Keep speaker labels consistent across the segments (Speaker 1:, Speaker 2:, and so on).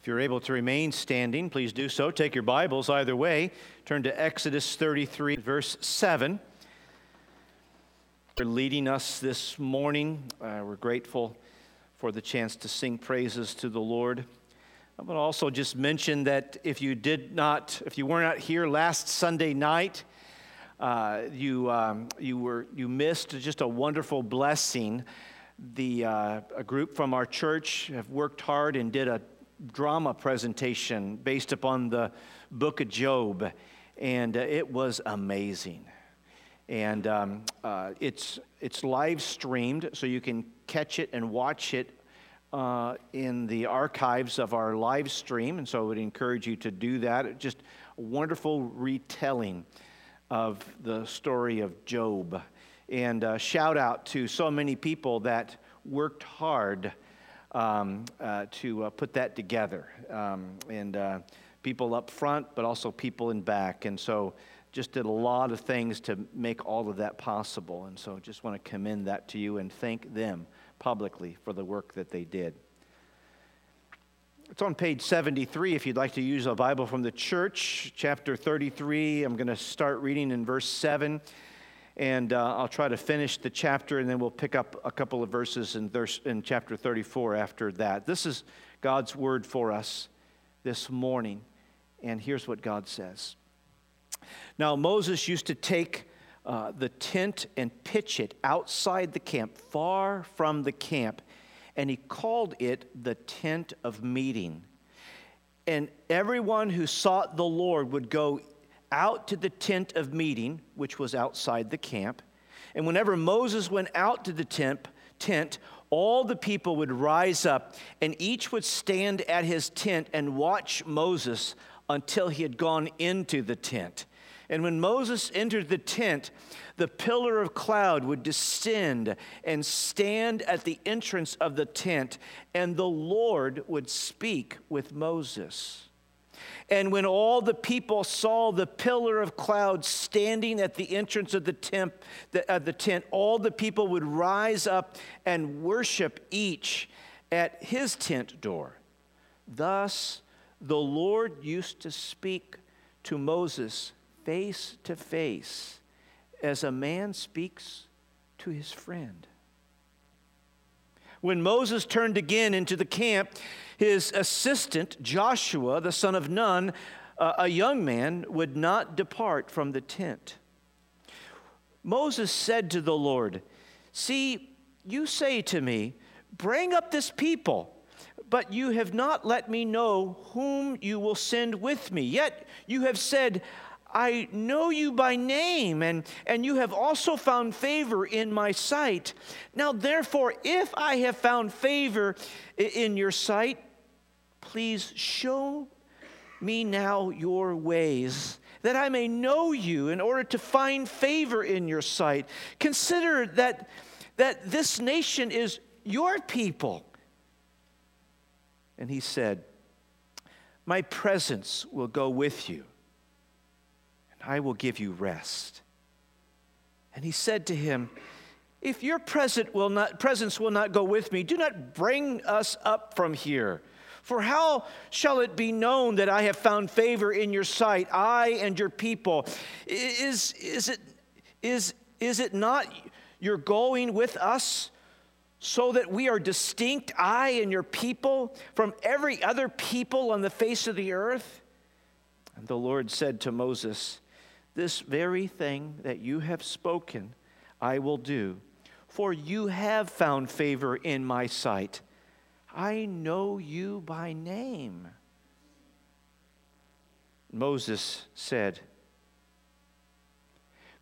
Speaker 1: If you're able to remain standing, please do so. Take your Bibles either way. Turn to Exodus 33, verse 7. For leading us this morning. Uh, we're grateful for the chance to sing praises to the Lord. I'm going to also just mention that if you did not, if you were not here last Sunday night, uh, you, um, you, were, you missed just a wonderful blessing. The, uh, a group from our church have worked hard and did a drama presentation based upon the book of Job, and uh, it was amazing. And um, uh, it's, it's live streamed, so you can catch it and watch it uh, in the archives of our live stream. And so I would encourage you to do that. Just a wonderful retelling of the story of Job. And uh, shout out to so many people that worked hard um, uh, to uh, put that together. Um, and uh, people up front, but also people in back. And so just did a lot of things to make all of that possible. And so just want to commend that to you and thank them publicly for the work that they did. It's on page 73 if you'd like to use a Bible from the church, chapter 33. I'm going to start reading in verse 7 and uh, I'll try to finish the chapter, and then we'll pick up a couple of verses in, verse, in chapter 34 after that. This is God's word for us this morning, and here's what God says. Now, Moses used to take uh, the tent and pitch it outside the camp, far from the camp, and he called it the tent of meeting. And everyone who sought the Lord would go out to the tent of meeting, which was outside the camp. And whenever Moses went out to the tent, tent, all the people would rise up, and each would stand at his tent and watch Moses until he had gone into the tent. And when Moses entered the tent, the pillar of cloud would descend and stand at the entrance of the tent, and the Lord would speak with Moses. And when all the people saw the pillar of cloud standing at the entrance of the tent, the, uh, the tent, all the people would rise up and worship each at his tent door. Thus, the Lord used to speak to Moses face to face as a man speaks to his friend. When Moses turned again into the camp, his assistant, Joshua, the son of Nun, a young man, would not depart from the tent. Moses said to the Lord, See, you say to me, Bring up this people, but you have not let me know whom you will send with me. Yet you have said, I know you by name, and, and you have also found favor in my sight. Now, therefore, if I have found favor in your sight, please show me now your ways, that I may know you in order to find favor in your sight. Consider that, that this nation is your people. And he said, My presence will go with you I will give you rest. And he said to him, If your present will not, presence will not go with me, do not bring us up from here. For how shall it be known that I have found favor in your sight, I and your people? Is, is, it, is, is it not your going with us so that we are distinct, I and your people, from every other people on the face of the earth? And the Lord said to Moses, this very thing that you have spoken, I will do, for you have found favor in my sight. I know you by name. Moses said,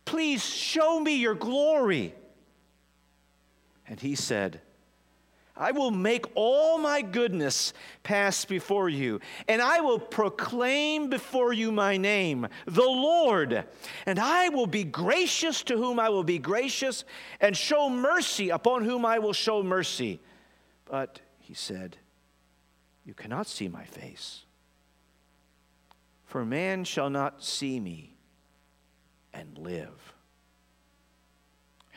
Speaker 1: Please show me your glory. And he said, I will make all my goodness pass before you, and I will proclaim before you my name, the Lord. And I will be gracious to whom I will be gracious, and show mercy upon whom I will show mercy. But he said, You cannot see my face, for man shall not see me and live.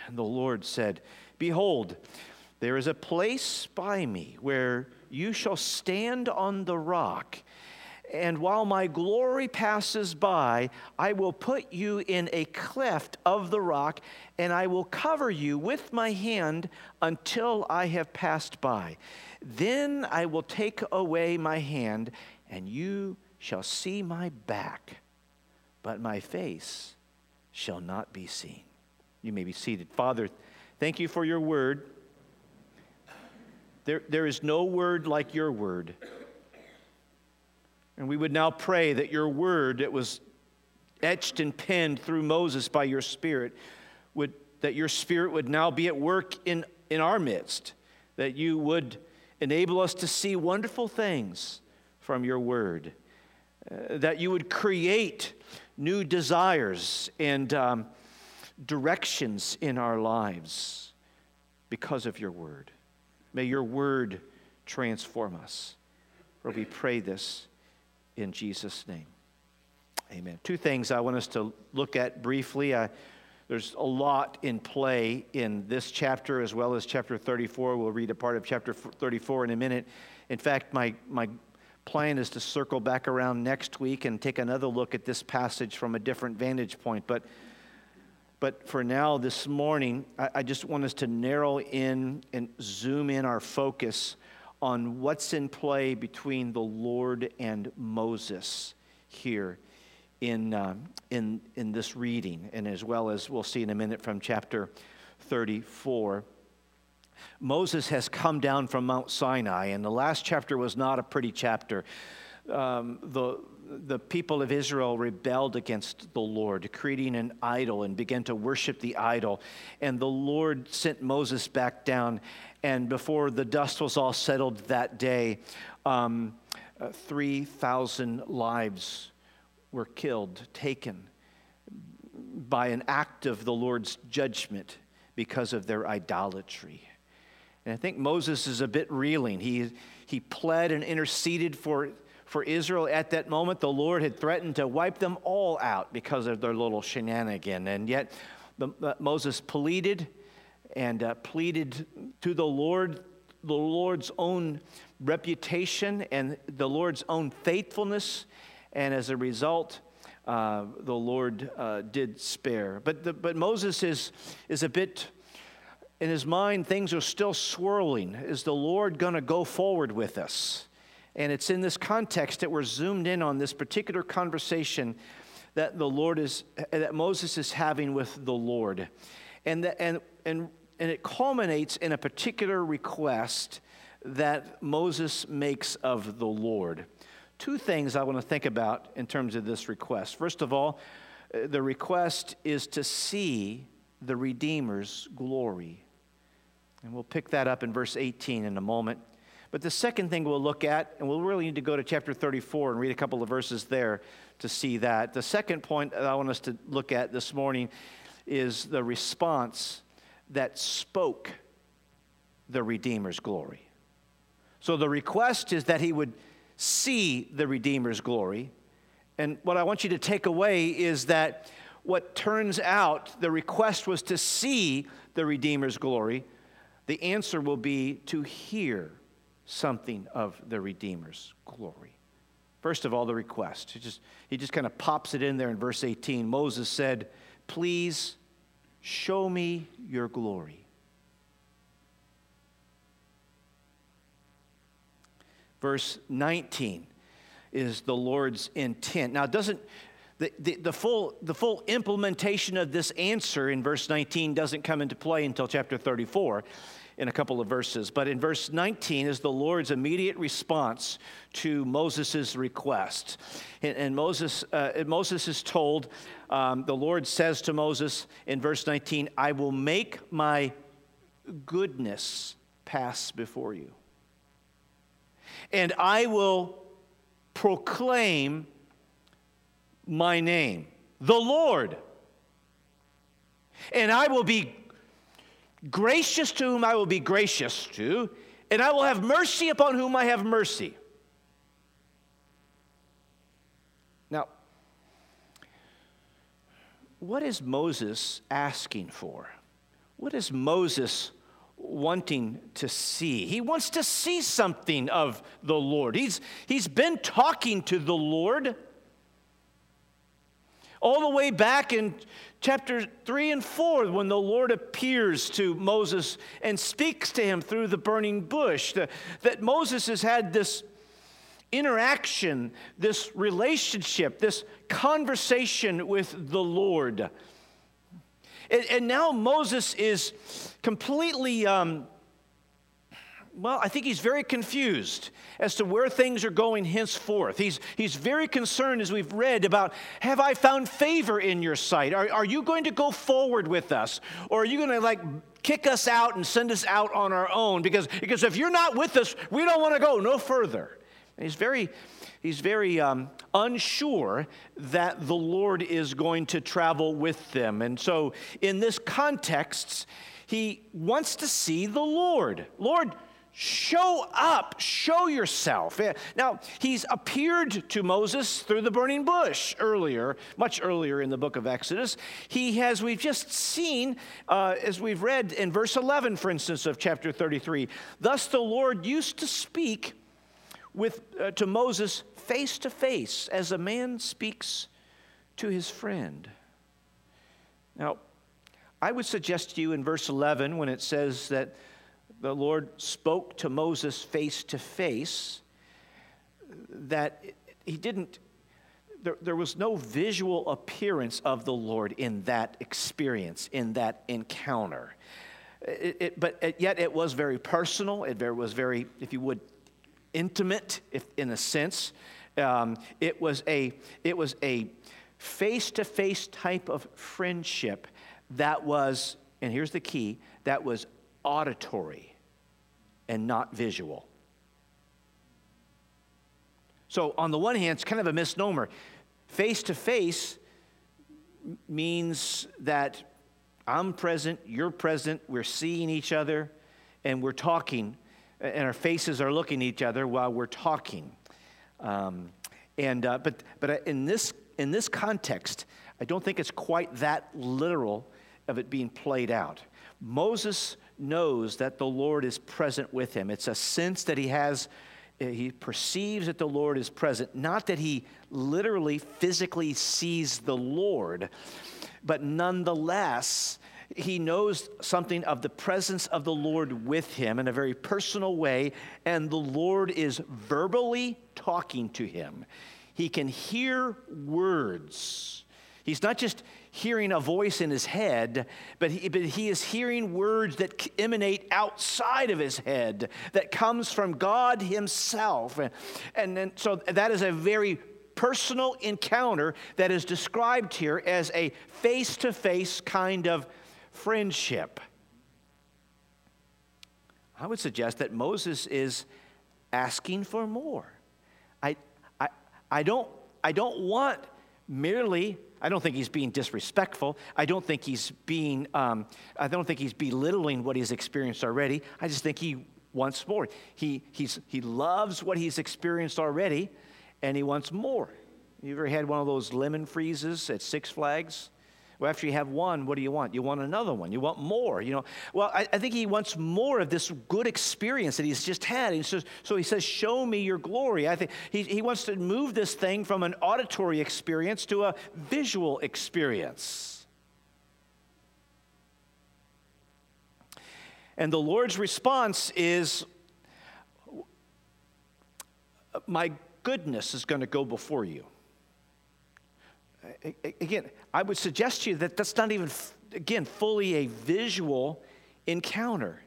Speaker 1: And the Lord said, Behold, there is a place by me where you shall stand on the rock. And while my glory passes by, I will put you in a cleft of the rock, and I will cover you with my hand until I have passed by. Then I will take away my hand, and you shall see my back, but my face shall not be seen. You may be seated. Father, thank you for your word. There, there is no word like your word. And we would now pray that your word that was etched and penned through Moses by your spirit would that your spirit would now be at work in, in our midst, that you would enable us to see wonderful things from your word, uh, that you would create new desires and um, directions in our lives because of your word. May your word transform us. For we pray this in Jesus' name. Amen. Two things I want us to look at briefly. Uh, there's a lot in play in this chapter as well as chapter 34. We'll read a part of chapter 34 in a minute. In fact, my, my plan is to circle back around next week and take another look at this passage from a different vantage point. But, but for now, this morning, I, I just want us to narrow in and zoom in our focus on what's in play between the Lord and Moses here in, uh, in, in this reading, and as well as we'll see in a minute from chapter 34. Moses has come down from Mount Sinai, and the last chapter was not a pretty chapter. Um, the, the people of Israel rebelled against the Lord, creating an idol and began to worship the idol. And the Lord sent Moses back down. And before the dust was all settled that day, um, uh, 3,000 lives were killed, taken by an act of the Lord's judgment because of their idolatry. And I think Moses is a bit reeling. He, he pled and interceded for for Israel at that moment, the Lord had threatened to wipe them all out because of their little shenanigan. And yet, Moses pleaded and uh, pleaded to the Lord, the Lord's own reputation and the Lord's own faithfulness. And as a result, uh, the Lord uh, did spare. But, the, but Moses is, is a bit, in his mind, things are still swirling. Is the Lord going to go forward with us? And it's in this context that we're zoomed in on this particular conversation that the Lord is, that Moses is having with the Lord. And, the, and, and, and it culminates in a particular request that Moses makes of the Lord. Two things I want to think about in terms of this request. First of all, the request is to see the Redeemer's glory. And we'll pick that up in verse 18 in a moment. But the second thing we'll look at, and we'll really need to go to chapter 34 and read a couple of verses there to see that. The second point that I want us to look at this morning is the response that spoke the Redeemer's glory. So the request is that he would see the Redeemer's glory. And what I want you to take away is that what turns out the request was to see the Redeemer's glory, the answer will be to hear something of the Redeemer's glory. First of all, the request. He just, he just kind of pops it in there in verse 18. Moses said, Please show me your glory. Verse 19 is the Lord's intent. Now, doesn't. The, the, the, full, the full implementation of this answer in verse 19 doesn't come into play until chapter 34 in a couple of verses. But in verse 19 is the Lord's immediate response to Moses' request. And, and Moses, uh, Moses is told, um, the Lord says to Moses in verse 19, I will make my goodness pass before you. And I will proclaim my name, the Lord. And I will be Gracious to whom I will be gracious to, and I will have mercy upon whom I have mercy. Now, what is Moses asking for? What is Moses wanting to see. He wants to see something of the Lord. He's, he's been talking to the Lord all the way back in chapter 3 and 4 when the Lord appears to Moses and speaks to him through the burning bush. that Moses has had this interaction, this relationship, this conversation with the Lord. And, and now Moses is completely, um, well, I think he's very confused as to where things are going henceforth. He's, he's very concerned, as we've read, about have I found favor in your sight? Are, are you going to go forward with us? Or are you going to like kick us out and send us out on our own? Because, because if you're not with us, we don't want to go no further. And he's very he's very um, unsure that the Lord is going to travel with them. And so, in this context, he wants to see the Lord. Lord, show up, show yourself. Now, he's appeared to Moses through the burning bush earlier, much earlier in the book of Exodus. He has, we've just seen, uh, as we've read in verse 11, for instance, of chapter 33, thus the Lord used to speak with, uh, to Moses face to face as a man speaks to his friend. Now, I would suggest to you in verse 11 when it says that the Lord spoke to Moses face to face, that he didn't, there, there was no visual appearance of the Lord in that experience, in that encounter. It, it, but yet it was very personal. It was very, if you would, intimate, if, in a sense. Um, it was a it was a face-to-face type of friendship that was, and here's the key, that was auditory and not visual. So on the one hand, it's kind of a misnomer. Face to face means that I'm present, you're present, we're seeing each other, and we're talking and our faces are looking at each other while we're talking. Um, and, uh, but but uh, in, this, in this context, I don't think it's quite that literal of it being played out. Moses knows that the Lord is present with him. It's a sense that he has, uh, he perceives that the Lord is present. Not that he literally, physically sees the Lord, but nonetheless, he knows something of the presence of the Lord with him in a very personal way, and the Lord is verbally talking to him. He can hear words. He's not just hearing a voice in his head, but he, but he is hearing words that emanate outside of his head, that comes from God himself. And, and so that is a very personal encounter that is described here as a face to face kind of friendship. I would suggest that Moses is asking for more. I, I, I, don't, I don't want merely, I don't think he's being disrespectful. I don't think he's being, um, I don't think he's belittling what he's experienced already. I just think he wants more. He, he's, he loves what he's experienced already, and he wants more. You ever had one of those lemon freezes at Six Flags? Well, after you have one, what do you want? You want another one. You want more. You know. Well, I, I think he wants more of this good experience that he's just had. And so, so he says, "Show me your glory." I think he, he wants to move this thing from an auditory experience to a visual experience. And the Lord's response is, "My goodness is going to go before you." Again, I would suggest to you that that's not even, again, fully a visual encounter.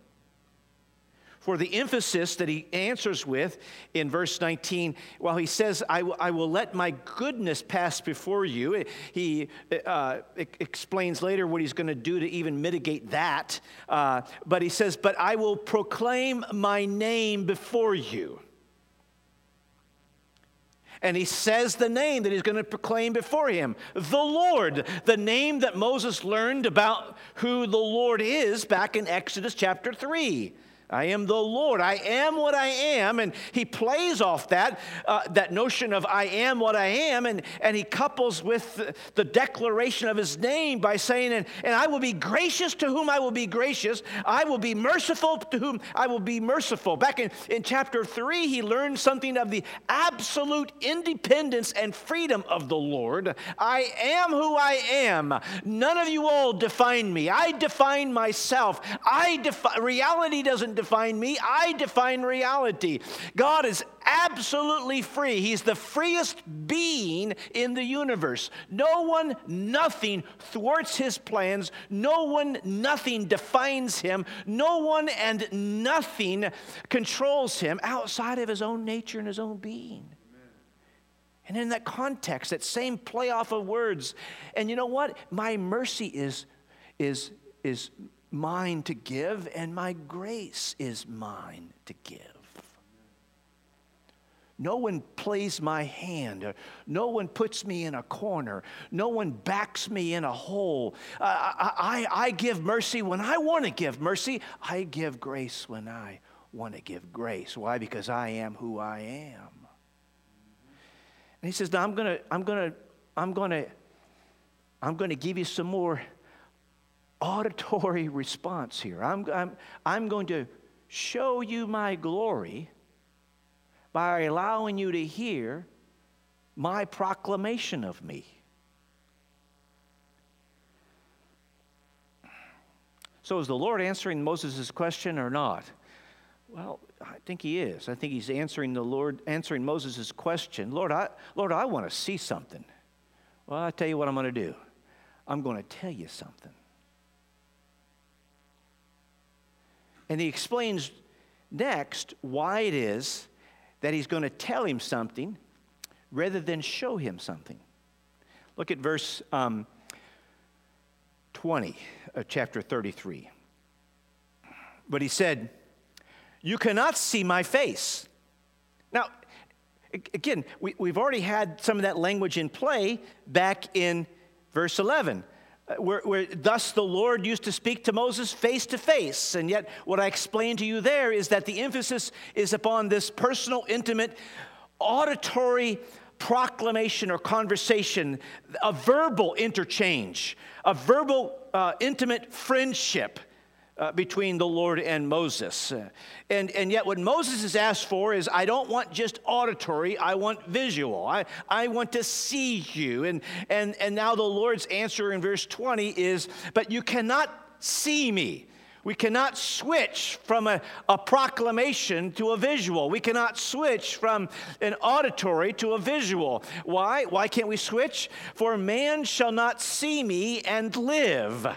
Speaker 1: For the emphasis that he answers with in verse 19, while he says, I, w- I will let my goodness pass before you, he uh, explains later what he's going to do to even mitigate that. Uh, but he says, But I will proclaim my name before you. And he says the name that he's going to proclaim before him the Lord, the name that Moses learned about who the Lord is back in Exodus chapter 3. I am the Lord. I am what I am. And he plays off that, uh, that notion of I am what I am, and, and he couples with the, the declaration of his name by saying, and, and I will be gracious to whom I will be gracious. I will be merciful to whom I will be merciful. Back in, in chapter 3, he learned something of the absolute independence and freedom of the Lord. I am who I am. None of you all define me. I define myself. I defi- reality doesn't define me, I define reality. God is absolutely free. He's the freest being in the universe. No one, nothing thwarts his plans. No one, nothing defines him. No one and nothing controls him outside of his own nature and his own being. And in that context, that same playoff of words, and you know what? My mercy is, is, is mine to give, and my grace is mine to give. No one plays my hand. No one puts me in a corner. No one backs me in a hole. I, I, I give mercy when I want to give mercy. I give grace when I want to give grace. Why? Because I am who I am. And he says, now I'm going to, I'm going to, I'm going to, I'm going to give you some more auditory response here. I'm, I'm, I'm going to show you my glory by allowing you to hear my proclamation of me. So, is the Lord answering Moses' question or not? Well, I think he is. I think he's answering the Lord, answering Moses' question. Lord, I, Lord, I want to see something. Well, I tell you what I'm going to do. I'm going to tell you something. And he explains next why it is that he's going to tell him something rather than show him something. Look at verse um, 20 of chapter 33. But he said, You cannot see my face. Now, again, we, we've already had some of that language in play back in verse 11. Where, where, thus the Lord used to speak to Moses face to face. And yet, what I explained to you there is that the emphasis is upon this personal, intimate, auditory proclamation or conversation, a verbal interchange, a verbal, uh, intimate friendship uh, between the Lord and Moses. And, and yet, what Moses is asked for is I don't want just auditory, I want visual. I, I want to see you. And, and, and now the Lord's answer in verse 20 is, But you cannot see me. We cannot switch from a, a, proclamation to a visual. We cannot switch from an auditory to a visual. Why? Why can't we switch? For man shall not see me and live.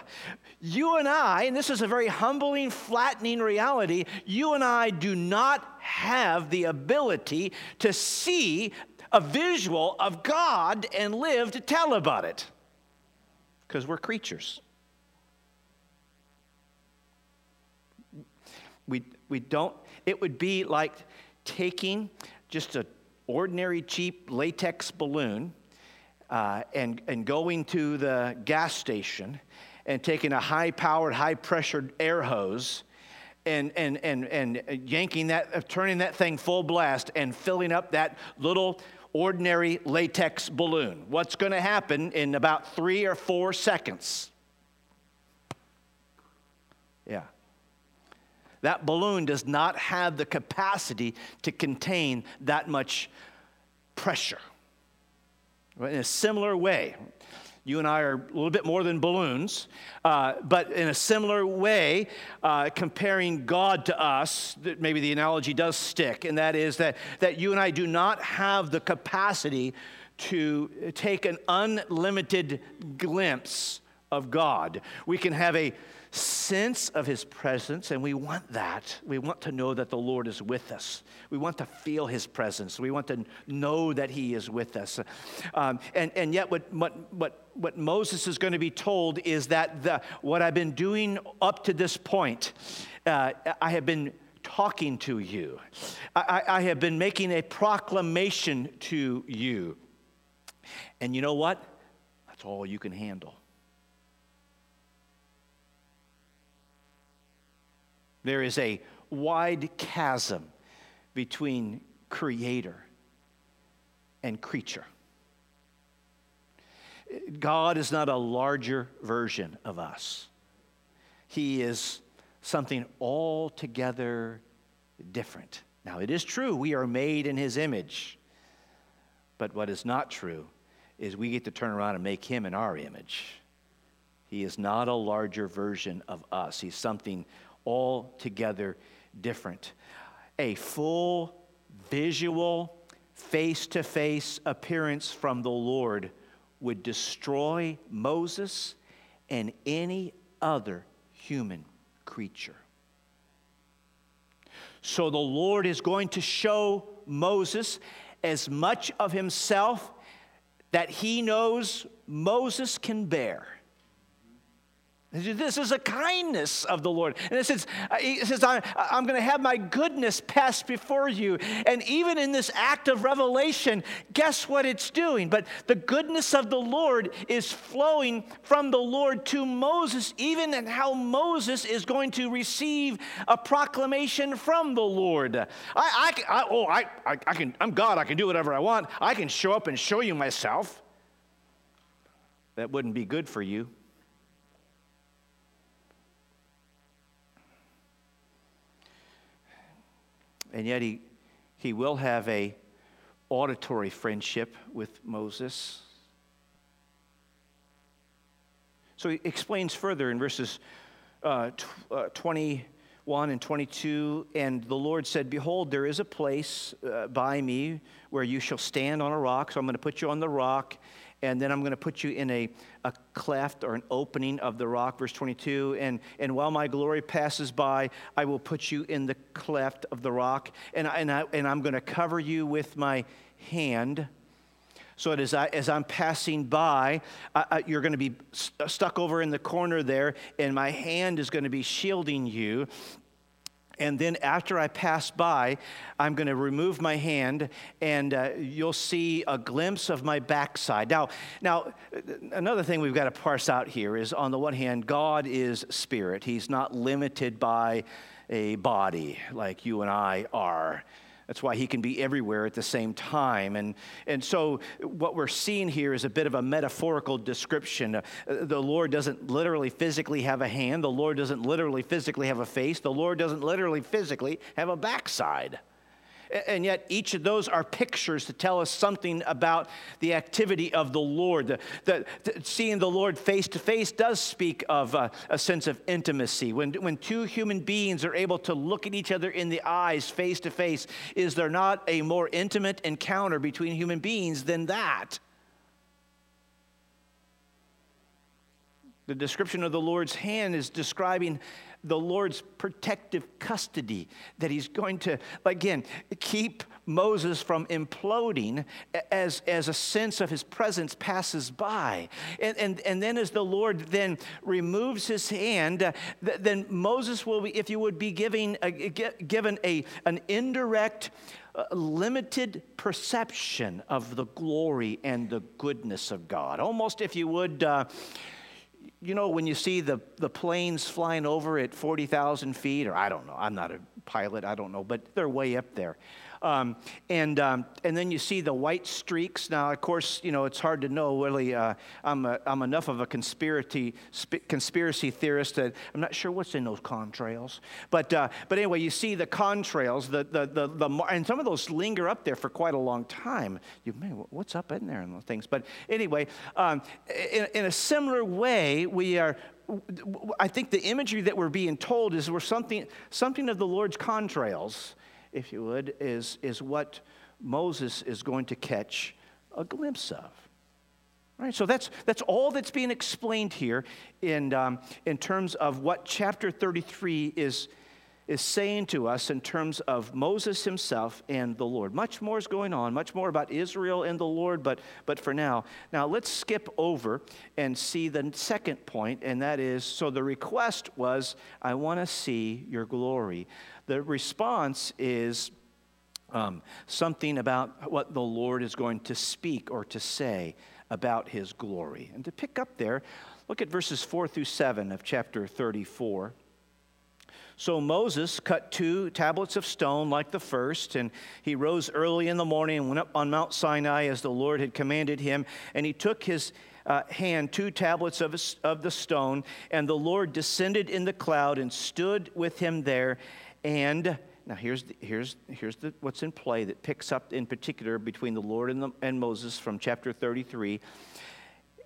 Speaker 1: You and I, and this is a very humbling, flattening reality, you and I do not have the ability to see a visual of God and live to tell about it because we're creatures. We, we don't, it would be like taking just an ordinary cheap latex balloon uh, and, and going to the gas station and taking a high powered, high pressured air hose and, and, and, and yanking that, uh, turning that thing full blast and filling up that little ordinary latex balloon. What's going to happen in about three or four seconds? Yeah. That balloon does not have the capacity to contain that much pressure. In a similar way, you and I are a little bit more than balloons, uh, but in a similar way, uh, comparing God to us, maybe the analogy does stick, and that is that, that you and I do not have the capacity to take an unlimited glimpse of God. We can have a sense of his presence, and we want that. We want to know that the Lord is with us. We want to feel his presence. We want to know that he is with us. Um, and, and yet, what, what, what, what Moses is going to be told is that the, what I've been doing up to this point, uh, I have been talking to you, I, I have been making a proclamation to you. And you know what? That's all you can handle. There is a wide chasm between creator and creature. God is not a larger version of us. He is something altogether different. Now, it is true, we are made in His image. But what is not true is we get to turn around and make Him in our image. He is not a larger version of us, He's something altogether different. A full, visual, face to face appearance from the Lord would destroy Moses and any other human creature. So the Lord is going to show Moses as much of himself that he knows Moses can bear. This is a kindness of the Lord. And it says, uh, he says I'm, I'm going to have my goodness pass before you. And even in this act of revelation, guess what it's doing? But the goodness of the Lord is flowing from the Lord to Moses, even in how Moses is going to receive a proclamation from the Lord. I, I, I oh, I, I, I can, I'm God. I can do whatever I want. I can show up and show you myself. That wouldn't be good for you. And yet he, he will have a auditory friendship with Moses. So he explains further in verses uh, uh, 21 and 22 and the Lord said, Behold, there is a place uh, by me where you shall stand on a rock. So I'm going to put you on the rock, and then I'm going to put you in a, a cleft or an opening of the rock, verse 22. And, and while my glory passes by, I will put you in the cleft of the rock, and, I, and, I, and I'm going to cover you with my hand. So as, I, as I'm passing by, I, you're going to be st- stuck over in the corner there, and my hand is going to be shielding you. And then after I pass by, I'm going to remove my hand and uh, you'll see a glimpse of my backside. Now, now, another thing we've got to parse out here is on the one hand, God is spirit. He's not limited by a body like you and I are. That's why he can be everywhere at the same time. And, and so, what we're seeing here is a bit of a metaphorical description. Uh, the Lord doesn't literally physically have a hand, the Lord doesn't literally physically have a face, the Lord doesn't literally physically have a backside. And yet, each of those are pictures to tell us something about the activity of the Lord. The, the, the seeing the Lord face to face does speak of a, a sense of intimacy. When, when two human beings are able to look at each other in the eyes face to face, is there not a more intimate encounter between human beings than that? The description of the Lord's hand is describing the Lord's protective custody, that He's going to, again, keep Moses from imploding as, as a sense of His presence passes by. And, and, and then, as the Lord then removes His hand, uh, th- then Moses will be, if you would be giving a, given a, an indirect, uh, limited perception of the glory and the goodness of God. Almost, if you would, uh, you know, when you see the, the planes flying over at 40,000 feet, or I don't know, I'm not a pilot, I don't know, but they're way up there. Um, and, um, and then you see the white streaks. Now, of course, you know, it's hard to know really. Uh, I'm, a, I'm enough of a conspiracy, sp- conspiracy theorist that I'm not sure what's in those contrails. But, uh, but anyway, you see the contrails, the, the, the, the, and some of those linger up there for quite a long time. You, man, what's up in there and those things? But anyway, um, in, in a similar way, we are I think the imagery that we're being told is we're something, something of the Lord's contrails if you would, is, is what Moses is going to catch a glimpse of. Right, so that's, that's all that's being explained here in, um, in terms of what chapter 33 is, is saying to us in terms of Moses himself and the Lord. Much more is going on, much more about Israel and the Lord, but, but for now. Now let's skip over and see the second point, and that is so the request was, I want to see your glory. The response is um, something about what the Lord is going to speak or to say about his glory. And to pick up there, look at verses 4 through 7 of chapter 34. So Moses cut two tablets of stone like the first, and he rose early in the morning and went up on Mount Sinai as the Lord had commanded him. And he took his uh, hand two tablets of, of the stone, and the Lord descended in the cloud and stood with him there. And now here's, the, here's, here's the, what's in play that picks up in particular between the Lord and, the, and Moses from chapter 33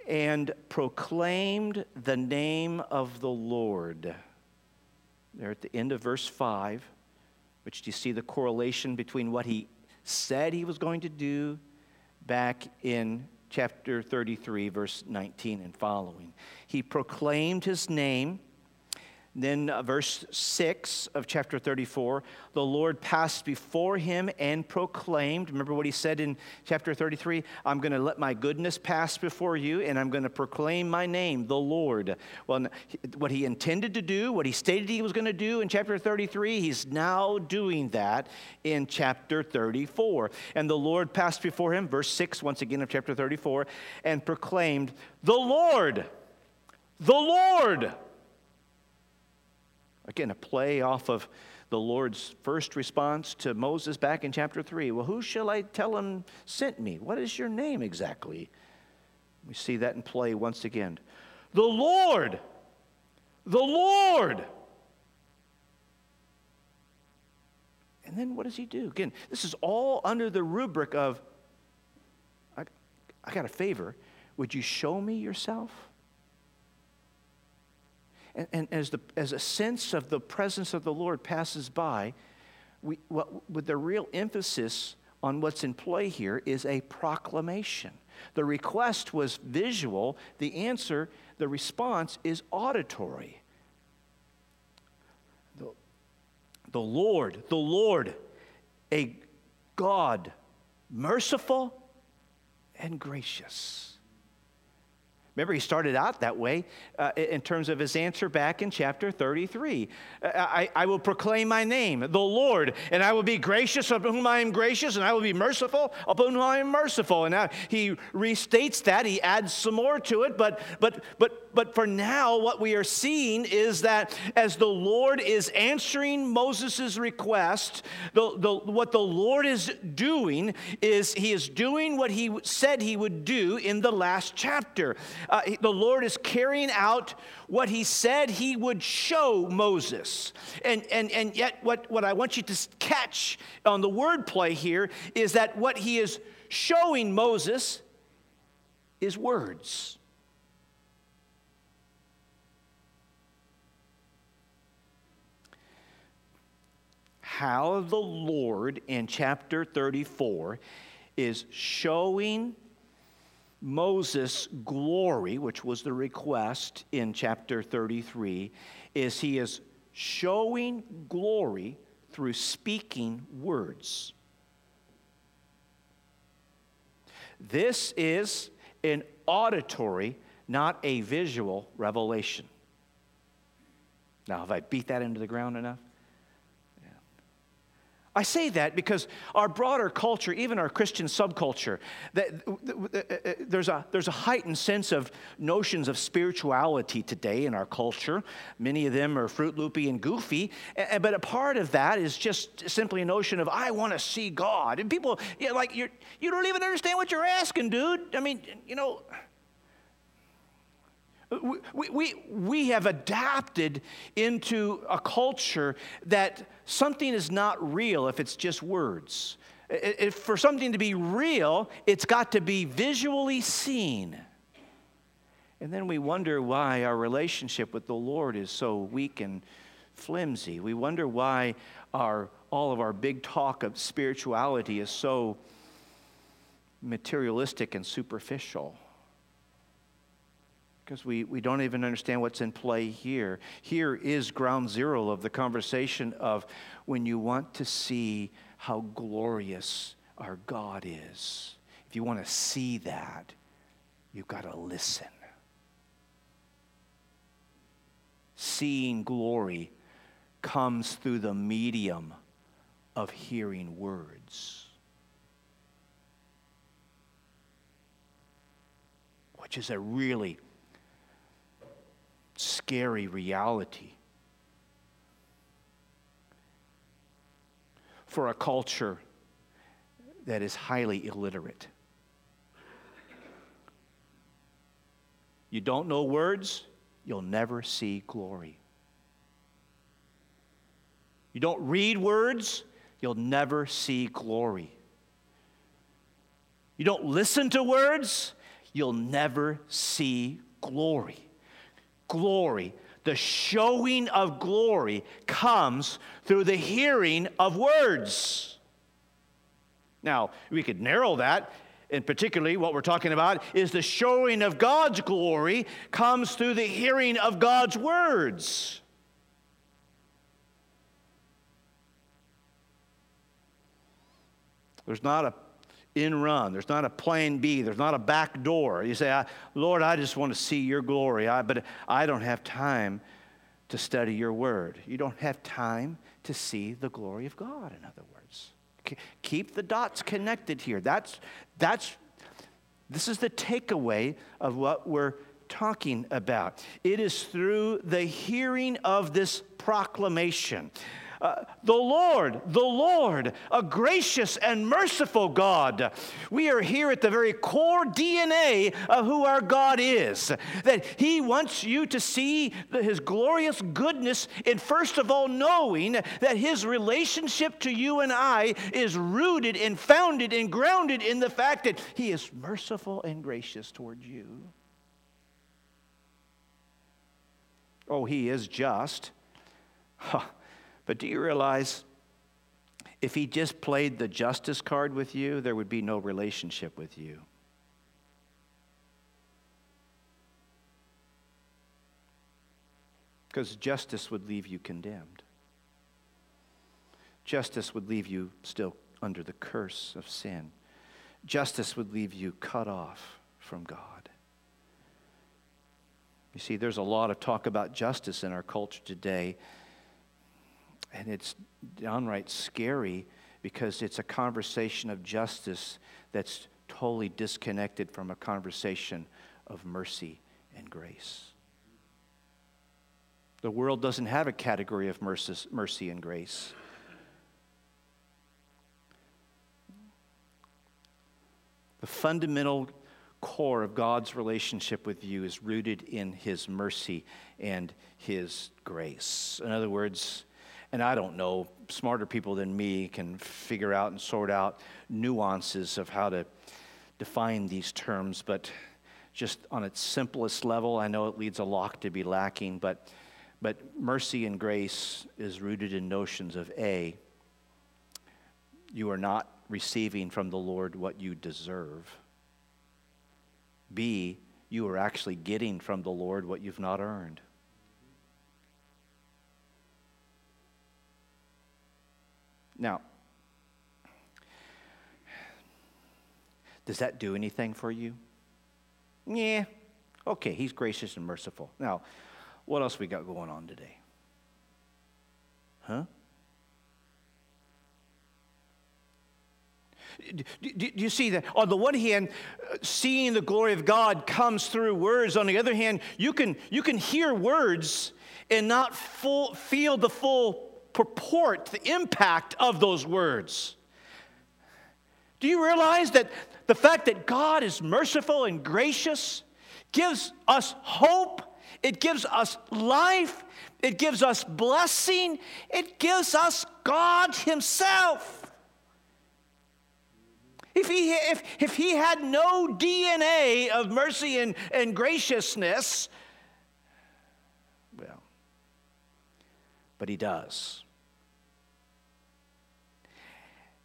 Speaker 1: and proclaimed the name of the Lord there at the end of verse 5, which do you see the correlation between what he said he was going to do back in chapter 33, verse 19 and following. He proclaimed his name then, uh, verse 6 of chapter 34 the Lord passed before him and proclaimed. Remember what he said in chapter 33? I'm going to let my goodness pass before you, and I'm going to proclaim my name, the Lord. Well, what he intended to do, what he stated he was going to do in chapter 33, he's now doing that in chapter 34. And the Lord passed before him, verse 6, once again of chapter 34, and proclaimed, The Lord, the Lord Again, a play off of the Lord's first response to Moses back in chapter 3. Well, who shall I tell him sent me? What is your name exactly? We see that in play once again. The Lord! The Lord! And then what does he do? Again, this is all under the rubric of I, I got a favor. Would you show me yourself? And, and as, the, as a sense of the presence of the Lord passes by, we, what, with the real emphasis on what's in play here is a proclamation. The request was visual, the answer, the response is auditory. The, the Lord, the Lord, a God merciful and gracious Remember, he started out that way uh, in terms of his answer back in chapter 33. Uh, I, I, will proclaim my name, the Lord, and I will be gracious upon whom I am gracious, and I will be merciful upon whom I am merciful. And now he restates that, he adds some more to it, but, but, but, but for now, what we are seeing is that as the Lord is answering Moses' request, the, the, what the Lord is doing is he is doing what he said he would do in the last chapter uh, the Lord is carrying out what he said he would show Moses. And, and, and yet, what, what I want you to catch on the wordplay here is that what he is showing Moses is words. How the Lord in chapter 34 is showing Moses' glory, which was the request in chapter 33, is he is showing glory through speaking words. This is an auditory, not a visual revelation. Now, have I beat that into the ground enough? I say that because our broader culture, even our Christian subculture, that, there's, a, there's a heightened sense of notions of spirituality today in our culture. Many of them are Fruit Loopy and goofy, but a part of that is just simply a notion of, I want to see God. And people, you know, like, you're, you don't even understand what you're asking, dude. I mean, you know, we, we, we have adapted into a culture that something is not real if it's just words. If for something to be real, it's got to be visually seen. And then we wonder why our relationship with the Lord is so weak and flimsy. We wonder why our, all of our big talk of spirituality is so materialistic and superficial because we, we don't even understand what's in play here. Here is ground zero of the conversation of when you want to see how glorious our God is. If you want to see that, you've got to listen. Seeing glory comes through the medium of hearing words. Which is a really scary reality. for a culture that is highly illiterate. You don't know words, you'll never see glory. You don't read words, you'll never see glory. You don't listen to words, you'll never see glory. Glory, the showing of glory, comes through the hearing of words. Now, we could narrow that, and particularly what we're talking about is the showing of God's glory comes through the hearing of God's words. There's not a in run. There's not a plan B. There's not a back door. You say, Lord, I just want to see your glory, I, but I don't have time to study your word. You don't have time to see the glory of God, in other words. Keep the dots connected here. That's, that's, this is the takeaway of what we're talking about. It is through the hearing of this proclamation uh, the Lord, the Lord, a gracious and merciful God. We are here at the very core DNA of who our God is. That He wants you to see His glorious goodness in, first of all, knowing that His relationship to you and I is rooted and founded and grounded in the fact that He is merciful and gracious towards you. Oh, He is just. Huh. But do you realize if he just played the justice card with you, there would be no relationship with you? Because justice would leave you condemned. Justice would leave you still under the curse of sin. Justice would leave you cut off from God. You see, there's a lot of talk about justice in our culture today and it's downright scary because it's a conversation of justice that's totally disconnected from a conversation of mercy and grace. The world doesn't have a category of mercy and grace. The fundamental core of God's relationship with you is rooted in His mercy and His grace. In other words, and I don't know, smarter people than me can figure out and sort out nuances of how to define these terms, but just on its simplest level, I know it leads a lot to be lacking, but, but mercy and grace is rooted in notions of A, you are not receiving from the Lord what you deserve. B, you are actually getting from the Lord what you've not earned. Now, does that do anything for you? Yeah. Okay, he's gracious and merciful. Now, what else we got going on today? Huh? Do, do, do, you see that? On the one hand, seeing the glory of God comes through words. On the other hand, you can, you can hear words and not full, feel the full purport, the impact of those words. Do you realize that the fact that God is merciful and gracious gives us hope? It gives us life. It gives us blessing. It gives us God Himself. If he, if, if he had no DNA of mercy and, and graciousness, well, but he does.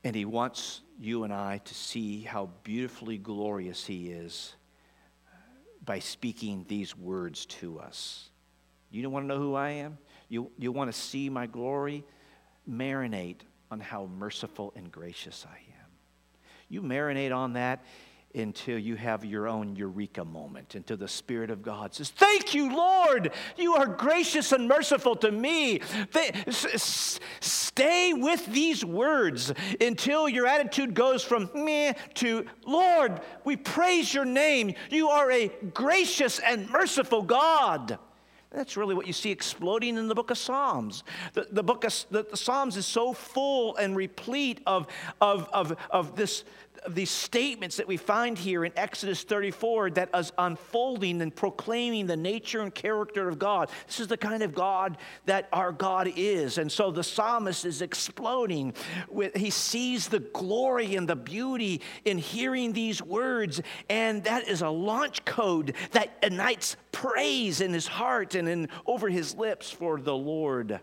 Speaker 1: And He wants you and I to see how beautifully glorious He is by speaking these words to us. You don't want to know who I am? You, you want to see my glory? Marinate on how merciful and gracious I am. You marinate on that, until you have your own eureka moment, until the Spirit of God says, Thank you, Lord. You are gracious and merciful to me. Stay with these words until your attitude goes from meh to, Lord, we praise your name. You are a gracious and merciful God. That's really what you see exploding in the book of Psalms. The, the book of the, the Psalms is so full and replete of, of, of, of this, of these statements that we find here in Exodus 34 that is unfolding and proclaiming the nature and character of God. This is the kind of God that our God is. And so the psalmist is exploding. He sees the glory and the beauty in hearing these words. And that is a launch code that ignites praise in his heart and in, over his lips for the Lord.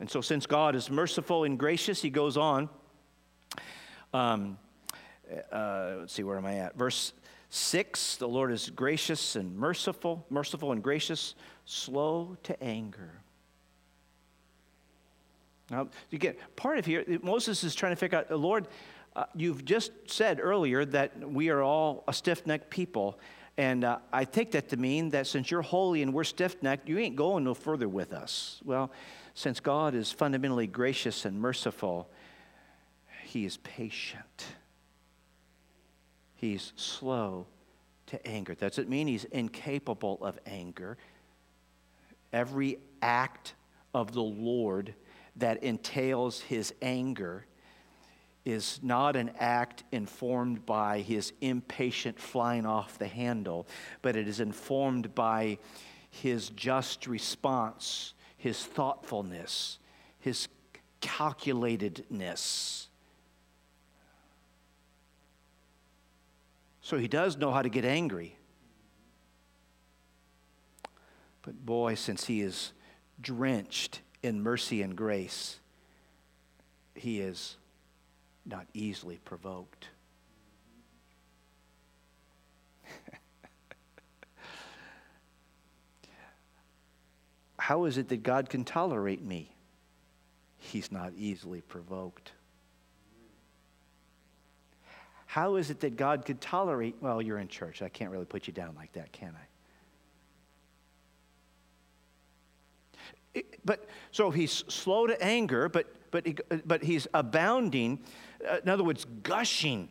Speaker 1: And so, since God is merciful and gracious, he goes on um, uh, let's see, where am I at? Verse 6 The Lord is gracious and merciful, merciful and gracious, slow to anger. Now, you get part of here, Moses is trying to figure out, the Lord, uh, you've just said earlier that we are all a stiff necked people. And uh, I take that to mean that since you're holy and we're stiff necked, you ain't going no further with us. Well, since God is fundamentally gracious and merciful, he is patient. He's slow to anger. That Does it mean he's incapable of anger? Every act of the Lord that entails his anger is not an act informed by his impatient flying off the handle, but it is informed by his just response, his thoughtfulness, his calculatedness. So he does know how to get angry. But boy, since he is drenched in mercy and grace, he is not easily provoked. How is it that God can tolerate me? He's not easily provoked. How is it that God could tolerate? Well, you're in church. I can't really put you down like that, can I? but so he's slow to anger, but but but he's abounding. Uh, in other words, gushing,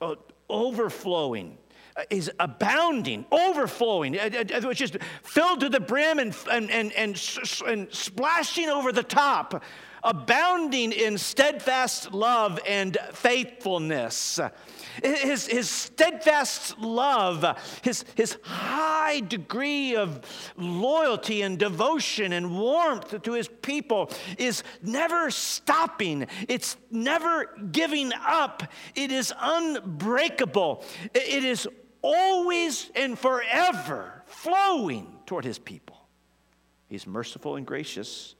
Speaker 1: uh, overflowing. Uh, is abounding, overflowing. It, was just filled to the brim and, and, and, and, and splashing over the top, abounding in steadfast love and faithfulness. His, his steadfast love, his, his high degree of loyalty and devotion and warmth to his people is never stopping. It's never giving up. It is unbreakable. It is always and forever flowing toward his people. He's merciful and gracious.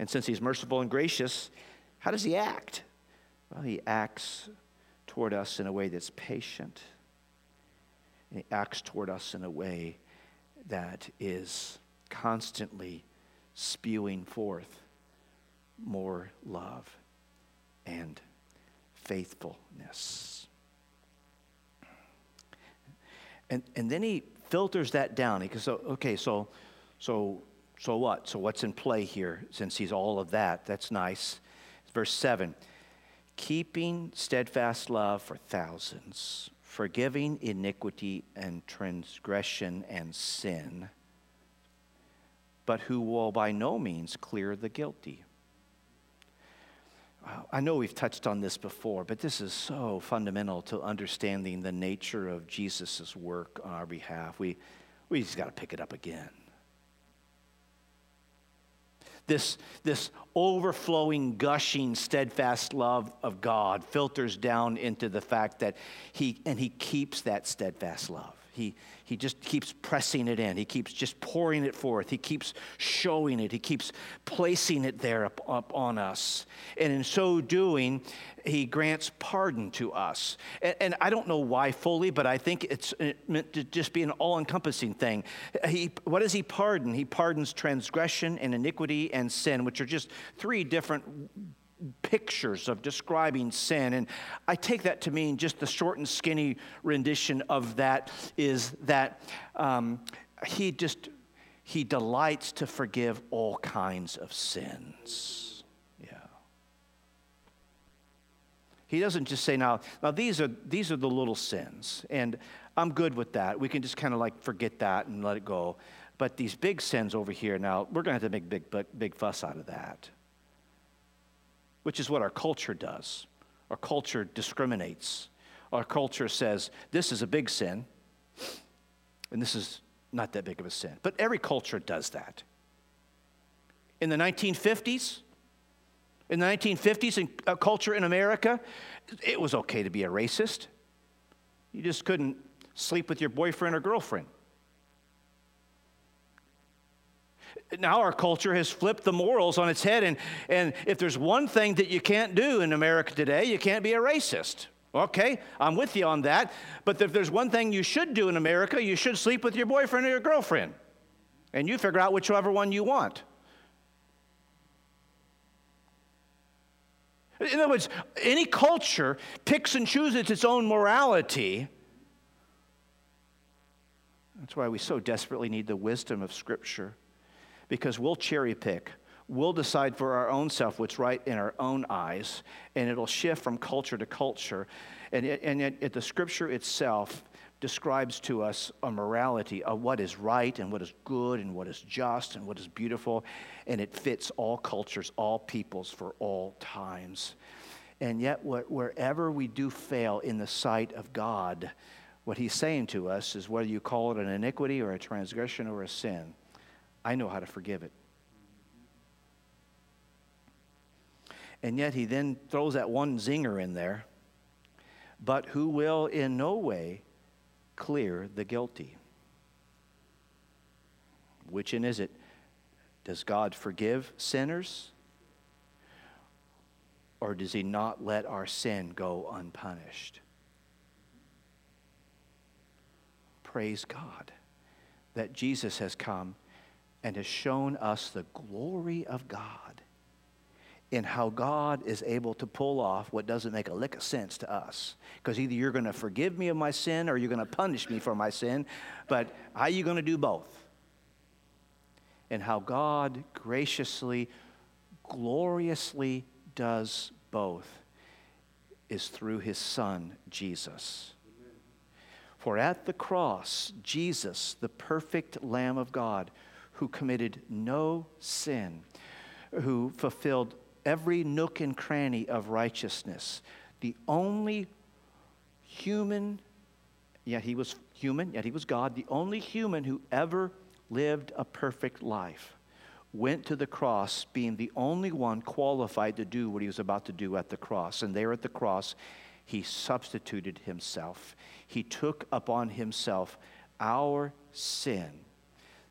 Speaker 1: And since he's merciful and gracious, how does he act? Well, he acts toward us in a way that's patient. And he acts toward us in a way that is constantly spewing forth more love and faithfulness. And, and then he filters that down. He goes, okay, so, so, so what? So what's in play here since he's all of that? That's nice. Verse 7 keeping steadfast love for thousands, forgiving iniquity and transgression and sin, but who will by no means clear the guilty. I know we've touched on this before, but this is so fundamental to understanding the nature of Jesus' work on our behalf. We, we just got to pick it up again this, this overflowing, gushing, steadfast love of God filters down into the fact that He, and He keeps that steadfast love. He, he just keeps pressing it in. He keeps just pouring it forth. He keeps showing it. He keeps placing it there up, up on us. And in so doing, he grants pardon to us. And, and I don't know why fully, but I think it's uh, meant to just be an all encompassing thing. He, what does he pardon? He pardons transgression and iniquity and sin, which are just three different pictures of describing sin. And I take that to mean just the short and skinny rendition of that is that um, he just, he delights to forgive all kinds of sins. Yeah. He doesn't just say, now, now these, are, these are the little sins, and I'm good with that. We can just kind of like forget that and let it go. But these big sins over here, now, we're going to have to make big, big, big fuss out of that, which is what our culture does. Our culture discriminates. Our culture says, this is a big sin, and this is not that big of a sin. But every culture does that. In the 1950s, in the 1950s in uh, culture in America, it was okay to be a racist. You just couldn't sleep with your boyfriend or girlfriend. Now our culture has flipped the morals on its head, and, and if there's one thing that you can't do in America today, you can't be a racist. Okay, I'm with you on that. But if there's one thing you should do in America, you should sleep with your boyfriend or your girlfriend. And you figure out whichever one you want. In other words, any culture picks and chooses its own morality. That's why we so desperately need the wisdom of Scripture, because we'll cherry pick we'll decide for our own self what's right in our own eyes, and it'll shift from culture to culture. And, it, and it, it, the scripture itself describes to us a morality of what is right and what is good and what is just and what is beautiful, and it fits all cultures, all peoples for all times. And yet, wherever we do fail in the sight of God, what he's saying to us is whether you call it an iniquity or a transgression or a sin, I know how to forgive it. And yet he then throws that one zinger in there, but who will in no way clear the guilty. Which in is it? Does God forgive sinners? Or does he not let our sin go unpunished? Praise God that Jesus has come and has shown us the glory of God in how God is able to pull off what doesn't make a lick of sense to us. Because either you're going to forgive me of my sin or you're going to punish me for my sin, but how are you going to do both? And how God graciously, gloriously does both is through his Son, Jesus. For at the cross, Jesus, the perfect Lamb of God, who committed no sin, who fulfilled every nook and cranny of righteousness. The only human, yet he was human, yet he was God, the only human who ever lived a perfect life went to the cross being the only one qualified to do what he was about to do at the cross. And there at the cross, he substituted himself. He took upon himself our sin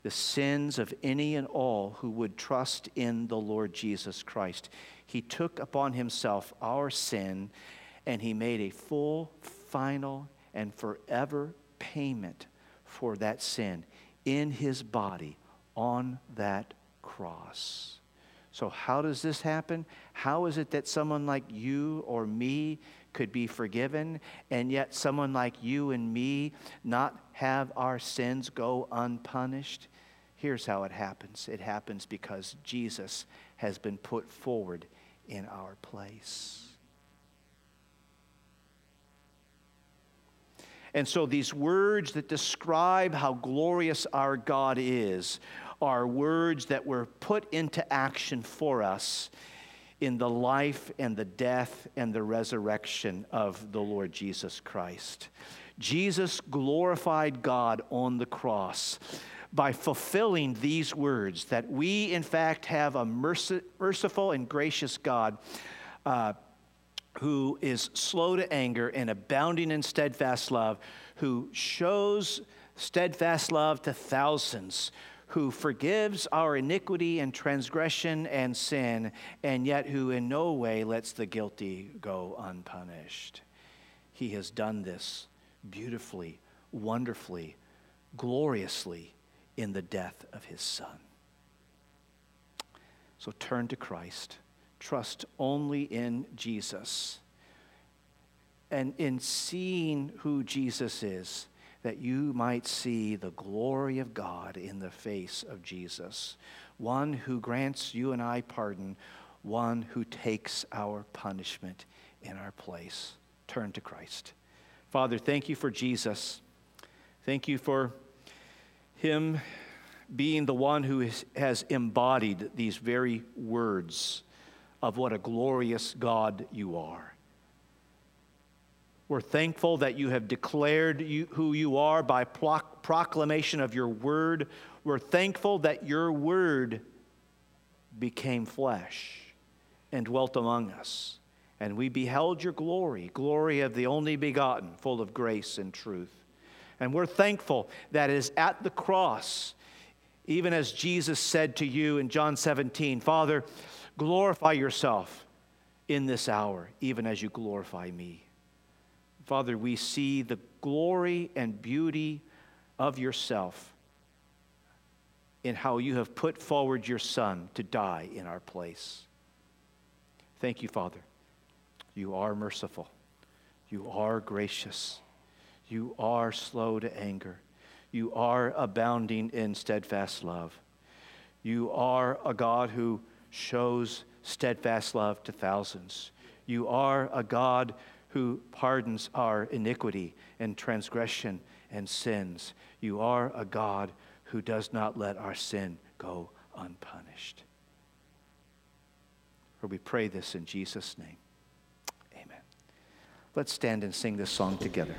Speaker 1: the sins of any and all who would trust in the Lord Jesus Christ. He took upon himself our sin and he made a full, final, and forever payment for that sin in his body on that cross. So, how does this happen? How is it that someone like you or me could be forgiven, and yet someone like you and me not have our sins go unpunished? Here's how it happens it happens because Jesus has been put forward in our place. And so, these words that describe how glorious our God is are words that were put into action for us in the life and the death and the resurrection of the Lord Jesus Christ. Jesus glorified God on the cross by fulfilling these words that we, in fact, have a merci- merciful and gracious God. Uh, who is slow to anger and abounding in steadfast love, who shows steadfast love to thousands, who forgives our iniquity and transgression and sin, and yet who in no way lets the guilty go unpunished. He has done this beautifully, wonderfully, gloriously in the death of his son. So turn to Christ. Trust only in Jesus. And in seeing who Jesus is, that you might see the glory of God in the face of Jesus, one who grants you and I pardon, one who takes our punishment in our place. Turn to Christ. Father, thank you for Jesus. Thank you for him being the one who has embodied these very words of what a glorious God you are. We're thankful that you have declared you, who you are by proclamation of your word. We're thankful that your word became flesh and dwelt among us. And we beheld your glory, glory of the only begotten, full of grace and truth. And we're thankful that is at the cross, even as Jesus said to you in John 17, Father, glorify yourself in this hour, even as you glorify me. Father, we see the glory and beauty of yourself in how you have put forward your Son to die in our place. Thank you, Father. You are merciful. You are gracious. You are slow to anger. You are abounding in steadfast love. You are a God who shows steadfast love to thousands. You are a God who pardons our iniquity and transgression and sins. You are a God who does not let our sin go unpunished. For we pray this in Jesus' name. Amen. Let's stand and sing this song together.